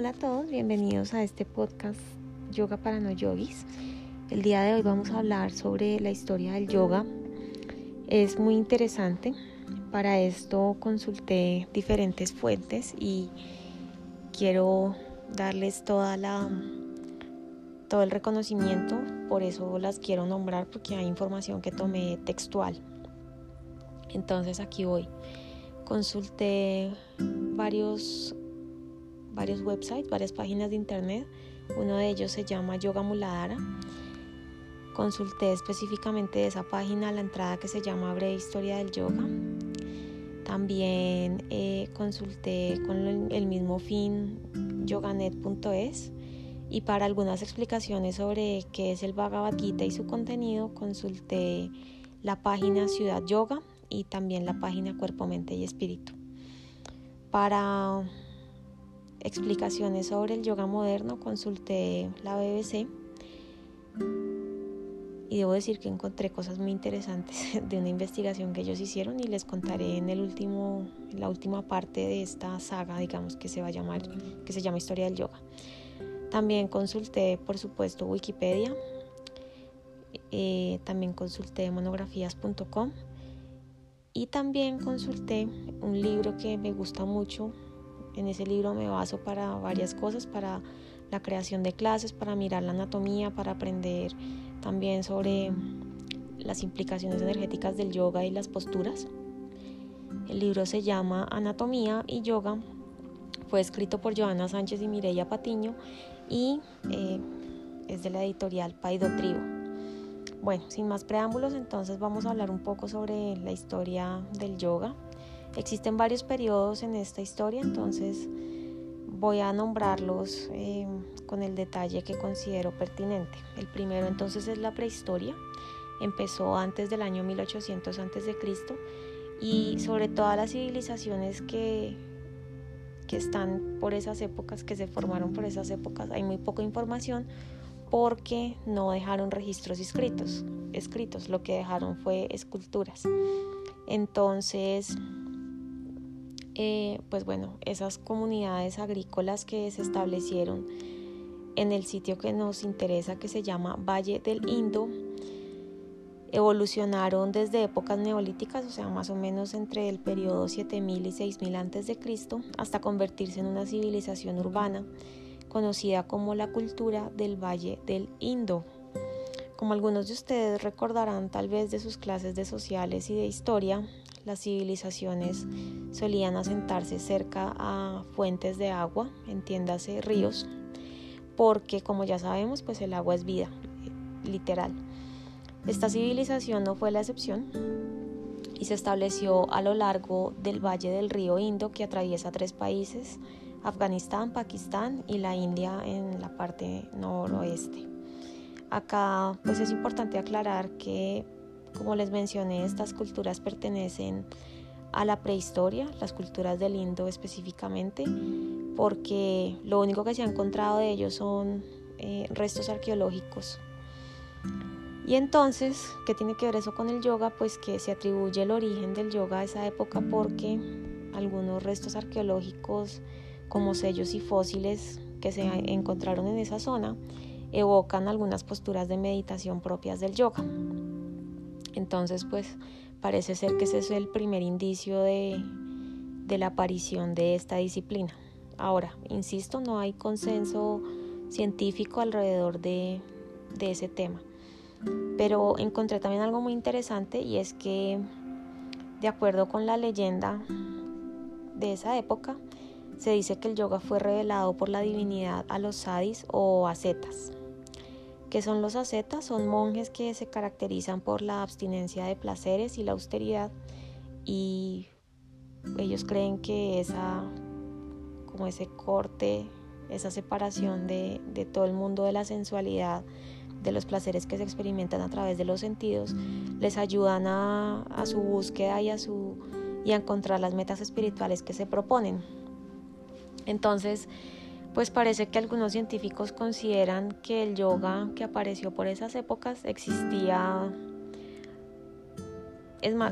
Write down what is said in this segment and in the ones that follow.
Hola a todos, bienvenidos a este podcast Yoga para no yogis. El día de hoy vamos a hablar sobre la historia del yoga. Es muy interesante. Para esto consulté diferentes fuentes y quiero darles toda la todo el reconocimiento, por eso las quiero nombrar porque hay información que tomé textual. Entonces aquí voy. Consulté varios varios websites, varias páginas de internet. Uno de ellos se llama Yoga Muladhara. Consulté específicamente de esa página la entrada que se llama Breve Historia del Yoga. También eh, consulté con el mismo fin yoganet.es y para algunas explicaciones sobre qué es el Bhagavad Gita y su contenido consulté la página Ciudad Yoga y también la página Cuerpo, Mente y Espíritu. Para explicaciones sobre el yoga moderno, consulté la BBC y debo decir que encontré cosas muy interesantes de una investigación que ellos hicieron y les contaré en el último, la última parte de esta saga, digamos, que se va a llamar, que se llama Historia del Yoga. También consulté, por supuesto, Wikipedia. Eh, también consulté monografías.com y también consulté un libro que me gusta mucho en ese libro me baso para varias cosas, para la creación de clases, para mirar la anatomía, para aprender también sobre las implicaciones energéticas del yoga y las posturas. El libro se llama Anatomía y Yoga. Fue escrito por Joana Sánchez y Mireia Patiño y eh, es de la editorial Paido Tribu. Bueno, sin más preámbulos, entonces vamos a hablar un poco sobre la historia del yoga. Existen varios periodos en esta historia, entonces voy a nombrarlos eh, con el detalle que considero pertinente. El primero entonces es la prehistoria, empezó antes del año 1800 a.C. y sobre todas las civilizaciones que, que están por esas épocas, que se formaron por esas épocas, hay muy poca información porque no dejaron registros escritos, escritos, lo que dejaron fue esculturas. Entonces, eh, pues bueno, esas comunidades agrícolas que se establecieron en el sitio que nos interesa, que se llama Valle del Indo, evolucionaron desde épocas neolíticas, o sea, más o menos entre el periodo 7000 y 6000 a.C., hasta convertirse en una civilización urbana conocida como la cultura del Valle del Indo. Como algunos de ustedes recordarán tal vez de sus clases de sociales y de historia, las civilizaciones solían asentarse cerca a fuentes de agua, entiéndase ríos, porque como ya sabemos, pues el agua es vida, literal. Esta civilización no fue la excepción y se estableció a lo largo del valle del río Indo que atraviesa tres países, Afganistán, Pakistán y la India en la parte noroeste. Acá pues es importante aclarar que como les mencioné, estas culturas pertenecen a la prehistoria, las culturas del Indo específicamente, porque lo único que se ha encontrado de ellos son eh, restos arqueológicos. Y entonces, ¿qué tiene que ver eso con el yoga? Pues que se atribuye el origen del yoga a esa época porque algunos restos arqueológicos como sellos y fósiles que se encontraron en esa zona evocan algunas posturas de meditación propias del yoga. Entonces, pues parece ser que ese es el primer indicio de, la aparición de esta disciplina. Ahora, insisto, no hay consenso científico alrededor de, de ese tema. Pero encontré también algo muy interesante y es que, de acuerdo con la leyenda de esa época, se dice que el yoga fue revelado por la divinidad a los sadis o ascetas. ¿Qué son los ascetas? Son monjes que se caracterizan por la abstinencia de placeres y la austeridad y ellos creen que esa, como ese corte, esa separación de, todo el mundo de la sensualidad, de los placeres que se experimentan a través de los sentidos, les ayudan a, a su búsqueda y a, su, y a encontrar las metas espirituales que se proponen. Entonces, pues parece que algunos científicos consideran que el yoga que apareció por esas épocas existía,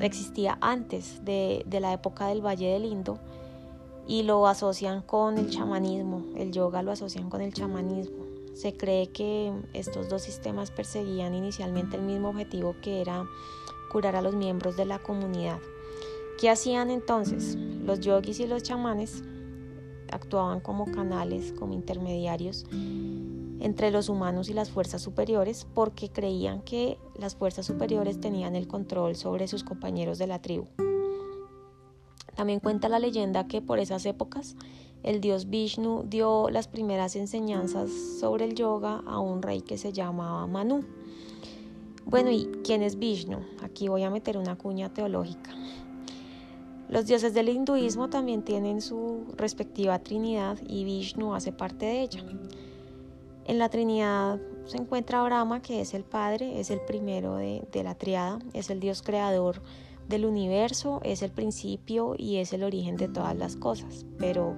existía antes de, la época del Valle del Indo y lo asocian con el chamanismo, el yoga lo asocian con el chamanismo. Se cree que estos dos sistemas perseguían inicialmente el mismo objetivo que era curar a los miembros de la comunidad. ¿Qué hacían entonces? Los yogis y los chamanes actuaban como canales, como intermediarios entre los humanos y las fuerzas superiores porque creían que las fuerzas superiores tenían el control sobre sus compañeros de la tribu. También cuenta la leyenda que por esas épocas el dios Vishnu dio las primeras enseñanzas sobre el yoga a un rey que se llamaba Manu. Bueno, ¿y quién es Vishnu? Aquí voy a meter una cuña teológica. Los dioses del hinduismo también tienen su respectiva trinidad y Vishnu hace parte de ella. En la Trinidad se encuentra Brahma, que es el Padre, es el primero de, la triada, es el Dios creador del universo, es el principio y es el origen de todas las cosas. Pero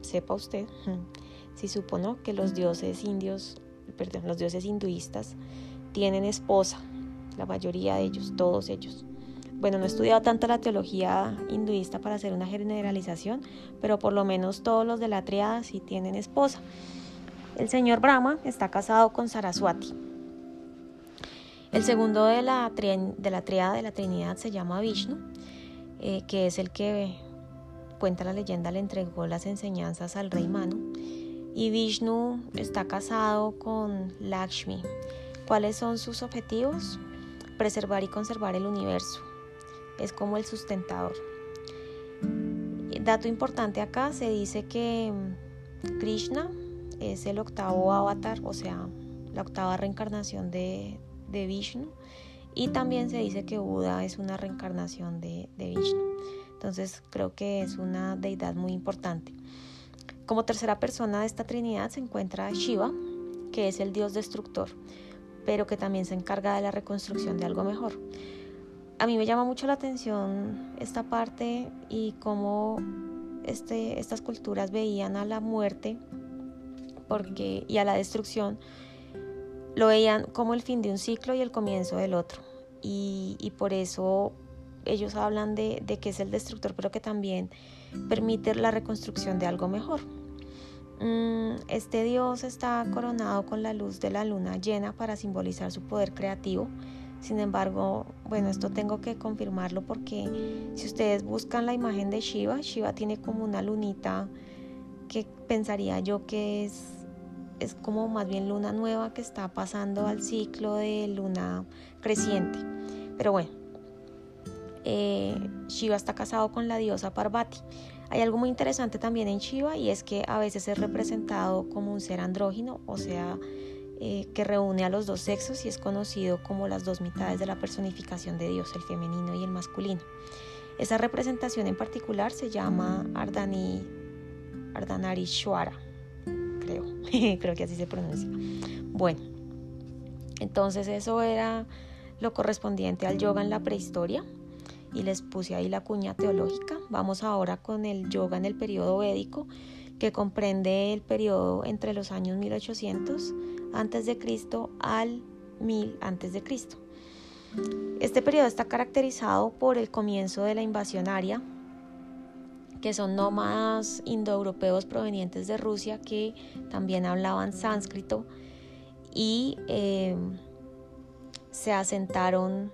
sepa usted, si supo que los dioses indios, perdón, los dioses hinduistas tienen esposa, la mayoría de ellos, todos ellos. Bueno, no he estudiado tanto la teología hinduista para hacer una generalización, pero por lo menos todos los de la triada sí tienen esposa. El señor Brahma está casado con Saraswati. El segundo de la, de la triada de la Trinidad se llama Vishnu, eh, que es el que, cuenta la leyenda, le entregó las enseñanzas al rey Manu. Y Vishnu está casado con Lakshmi. ¿Cuáles son sus objetivos? Preservar y conservar el universo. Es como el sustentador. Dato importante acá, se dice que Krishna, es el octavo avatar, o sea, la octava reencarnación de, Vishnu. Y también se dice que Buda es una reencarnación de, de Vishnu. Entonces creo que es una deidad muy importante. Como tercera persona de esta trinidad se encuentra Shiva, que es el dios destructor, pero que también se encarga de la reconstrucción de algo mejor. A mí me llama mucho la atención esta parte y cómo este, estas culturas veían a la muerte porque, y a la destrucción, lo veían como el fin de un ciclo y el comienzo del otro. Y, por eso ellos hablan de, que es el destructor, pero que también permite la reconstrucción de algo mejor. Mm, este dios está coronado con la luz de la luna llena para simbolizar su poder creativo. Sin embargo, bueno, esto tengo que confirmarlo porque si ustedes buscan la imagen de Shiva, Shiva tiene como una lunita que pensaría yo que es es como más bien luna nueva que está pasando al ciclo de luna creciente. Pero bueno, eh, Shiva está casado con la diosa Parvati. Hay algo muy interesante también en Shiva y es que a veces es representado como un ser andrógino, o sea, eh, que reúne a los dos sexos y es conocido como las dos mitades de la personificación de Dios, el femenino y el masculino. Esa representación en particular se llama Ardani, Ardhanarishwara creo, creo que así se pronuncia. Bueno, entonces eso era lo correspondiente al yoga en la prehistoria y les puse ahí la cuña teológica. Vamos ahora con el yoga en el periodo védico, que comprende el periodo entre los años 1800 antes de Cristo al 1000 antes de Cristo. Este periodo está caracterizado por el comienzo de la invasión aria que son nómadas indoeuropeos provenientes de Rusia que también hablaban sánscrito y eh, se asentaron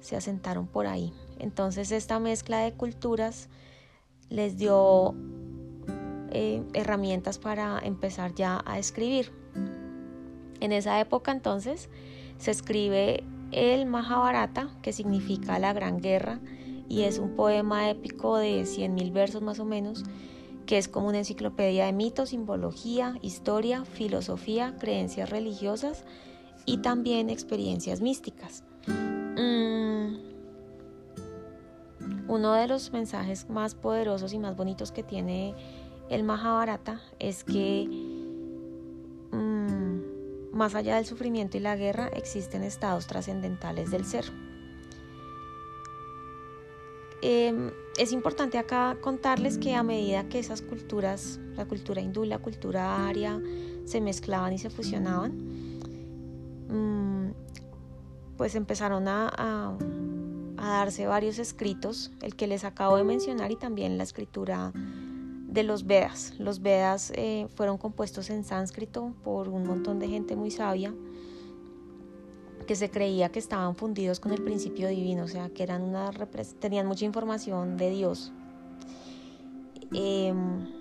se asentaron por ahí. Entonces esta mezcla de culturas les dio eh, herramientas para empezar ya a escribir. En esa época entonces se escribe el Mahabharata, que significa la gran guerra, y es un poema épico de 100.000 versos más o menos, que es como una enciclopedia de mitos, simbología, historia, filosofía, creencias religiosas y también experiencias místicas. Mm, uno de los mensajes más poderosos y más bonitos que tiene el Mahabharata es que más allá del sufrimiento y la guerra existen estados trascendentales del ser. Em, es importante acá contarles que a medida que esas culturas, la cultura hindú la cultura aria, se mezclaban y se fusionaban, mm, pues empezaron a, a darse varios escritos, el que les acabo de mencionar y también la escritura de los Vedas. Los Vedas eh, fueron compuestos en sánscrito por un montón de gente muy sabia que se creía que estaban fundidos con el principio divino, o sea, que eran una tenían mucha información de Dios. Em,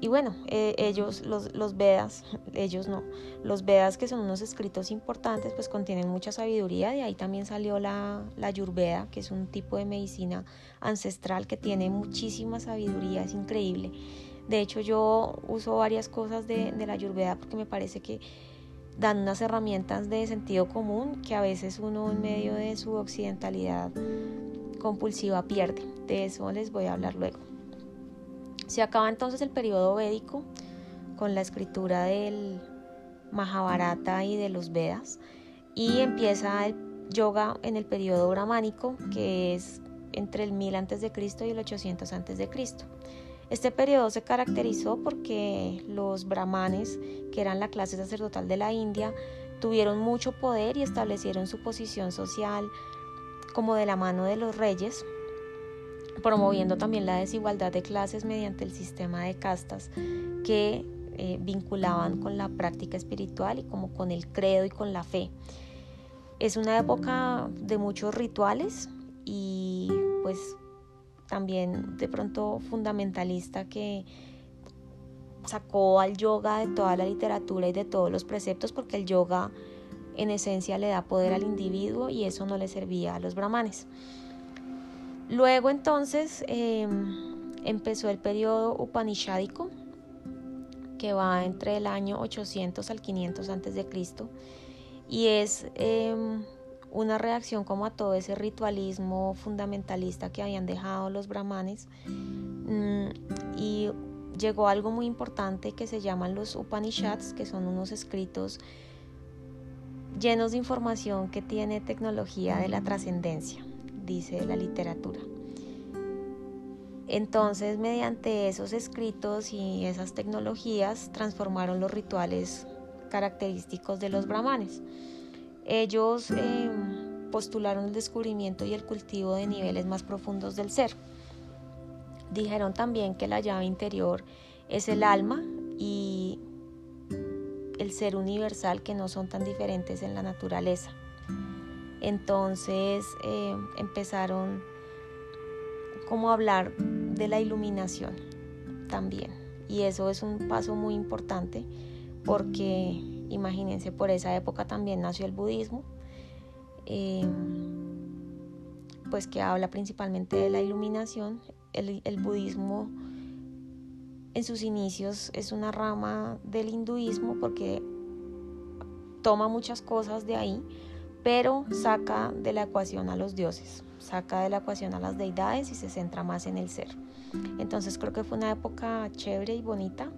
y bueno, eh, ellos, los, Vedas, ellos no, los Vedas que son unos escritos importantes, pues contienen mucha sabiduría, de ahí también salió la, la Ayurveda, que es un tipo de medicina ancestral que tiene muchísima sabiduría, es increíble. De hecho, yo uso varias cosas de, la Ayurveda porque me parece que dan unas herramientas de sentido común que a veces uno en medio de su occidentalidad compulsiva pierde. De eso les voy a hablar luego. Se acaba entonces el periodo védico con la escritura del Mahabharata y de los Vedas y empieza el yoga en el periodo brahmánico que es entre el 1000 a.C. y el 800 a.C. Este periodo se caracterizó porque los brahmanes, que eran la clase sacerdotal de la India, tuvieron mucho poder y establecieron su posición social como de la mano de los reyes, promoviendo también la desigualdad de clases mediante el sistema de castas que eh, vinculaban con la práctica espiritual y como con el credo y con la fe. Es una época de muchos rituales y pues también de pronto fundamentalista que sacó al yoga de toda la literatura y de todos los preceptos porque el yoga en esencia le da poder al individuo y eso no le servía a los brahmanes. Luego entonces em, empezó el periodo upanishádico que va entre el año 800 al 500 antes de Cristo y es em, una reacción como a todo ese ritualismo fundamentalista que habían dejado los brahmanes mm, y llegó algo muy importante que se llaman los Upanishads, que son unos escritos llenos de información que tiene tecnología de la trascendencia dice la literatura. Entonces, mediante esos escritos y esas tecnologías, transformaron los rituales característicos de los brahmanes. Ellos eh, postularon el descubrimiento y el cultivo de niveles más profundos del ser. Dijeron también que la llave interior es el alma y el ser universal que no son tan diferentes en la naturaleza. Entonces eh, empezaron como a hablar de la iluminación también. Y eso es un paso muy importante porque imagínense, por esa época también nació el budismo, eh, pues que habla principalmente de la iluminación. El, el budismo en sus inicios es una rama del hinduismo porque toma muchas cosas de ahí, pero saca de la ecuación a los dioses, saca de la ecuación a las deidades y se centra más en el ser. Entonces creo que fue una época chévere y bonita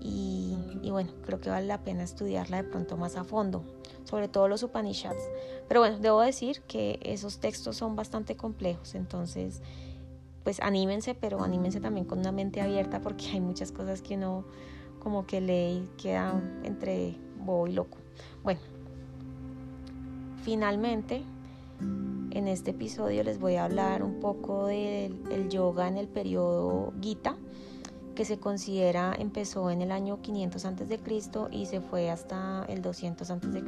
y, bueno, creo que vale la pena estudiarla de pronto más a fondo, sobre todo los Upanishads. Pero bueno, debo decir que esos textos son bastante complejos, entonces pues anímense, pero anímense también con una mente abierta porque hay muchas cosas que uno como que lee y queda entre bobo y loco. Bueno, Finalmente, en este episodio les voy a hablar un poco del yoga en el periodo Gita, que se considera empezó en el año 500 a.C. y se fue hasta el 200 a.C.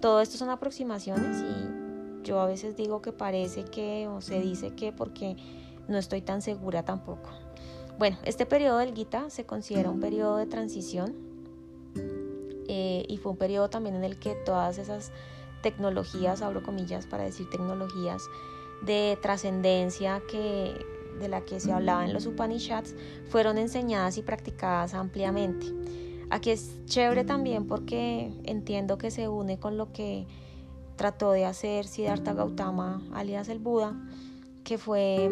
Todo esto son aproximaciones y yo a veces digo que parece que o se dice que porque no estoy tan segura tampoco. Bueno, este periodo del Gita se considera un periodo de transición eh, y fue un periodo también en el que todas esas tecnologías, abro comillas para decir tecnologías de trascendencia que de la que se hablaba en los Upanishads fueron enseñadas y practicadas ampliamente. Aquí es chévere también porque entiendo que se une con lo que trató de hacer Siddhartha Gautama, alias el Buda, que fue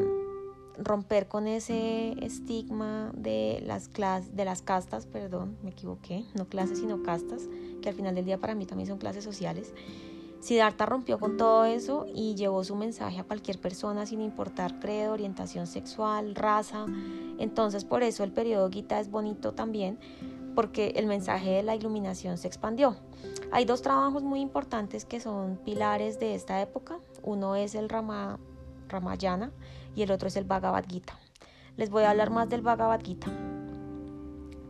romper con ese estigma de las clases, de las castas, perdón, me equivoqué, no clases sino castas, que al final del día para mí también son clases sociales, Siddhartha rompió con todo eso y llevó su mensaje a cualquier persona sin importar credo, orientación sexual, raza. Entonces por eso el periodo Gita es bonito también porque el mensaje de la iluminación se expandió. Hay dos trabajos muy importantes que son pilares de esta época. Uno es el Rama, Ramayana y el otro es el Bhagavad Gita. Les voy a hablar más del Bhagavad Gita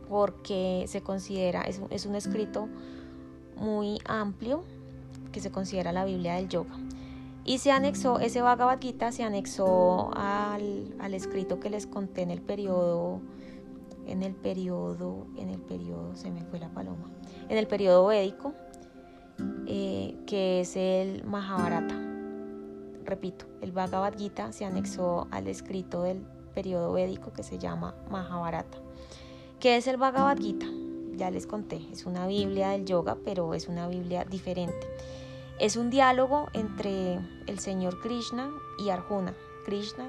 porque se considera, es, es un escrito muy amplio que se considera la Biblia del yoga. Y se anexó, ese Bhagavad Gita se anexó al, al escrito que les conté en el periodo, en el periodo, en el periodo, se me fue la paloma, en el periodo védico, eh, que es el Mahabharata. Repito, el Bhagavad Gita se anexó al escrito del periodo védico que se llama Mahabharata. ¿Qué es el Bhagavad Gita? Ya les conté, es una Biblia del yoga, pero es una Biblia diferente. Es un diálogo entre el señor Krishna y Arjuna. Krishna,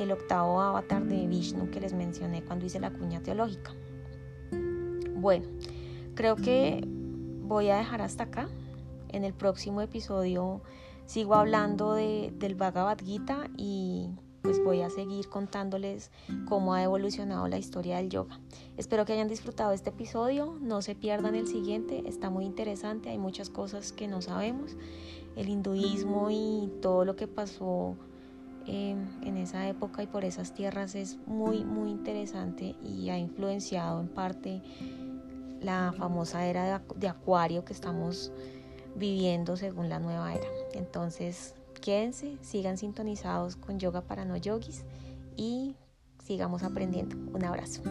el octavo avatar de Vishnu que les mencioné cuando hice la cuña teológica. Bueno, creo que voy a dejar hasta acá. En el próximo episodio sigo hablando de, del Bhagavad Gita y pues voy a seguir contándoles cómo ha evolucionado la historia del yoga. Espero que hayan disfrutado este episodio, no se pierdan el siguiente, está muy interesante, hay muchas cosas que no sabemos, el hinduismo y todo lo que pasó em, en esa época y por esas tierras es muy muy interesante y ha influenciado en parte la famosa era de acuario que estamos viviendo según la nueva era. Entonces, Quédense, sigan sintonizados con Yoga para No Yogis y sigamos aprendiendo. Un abrazo.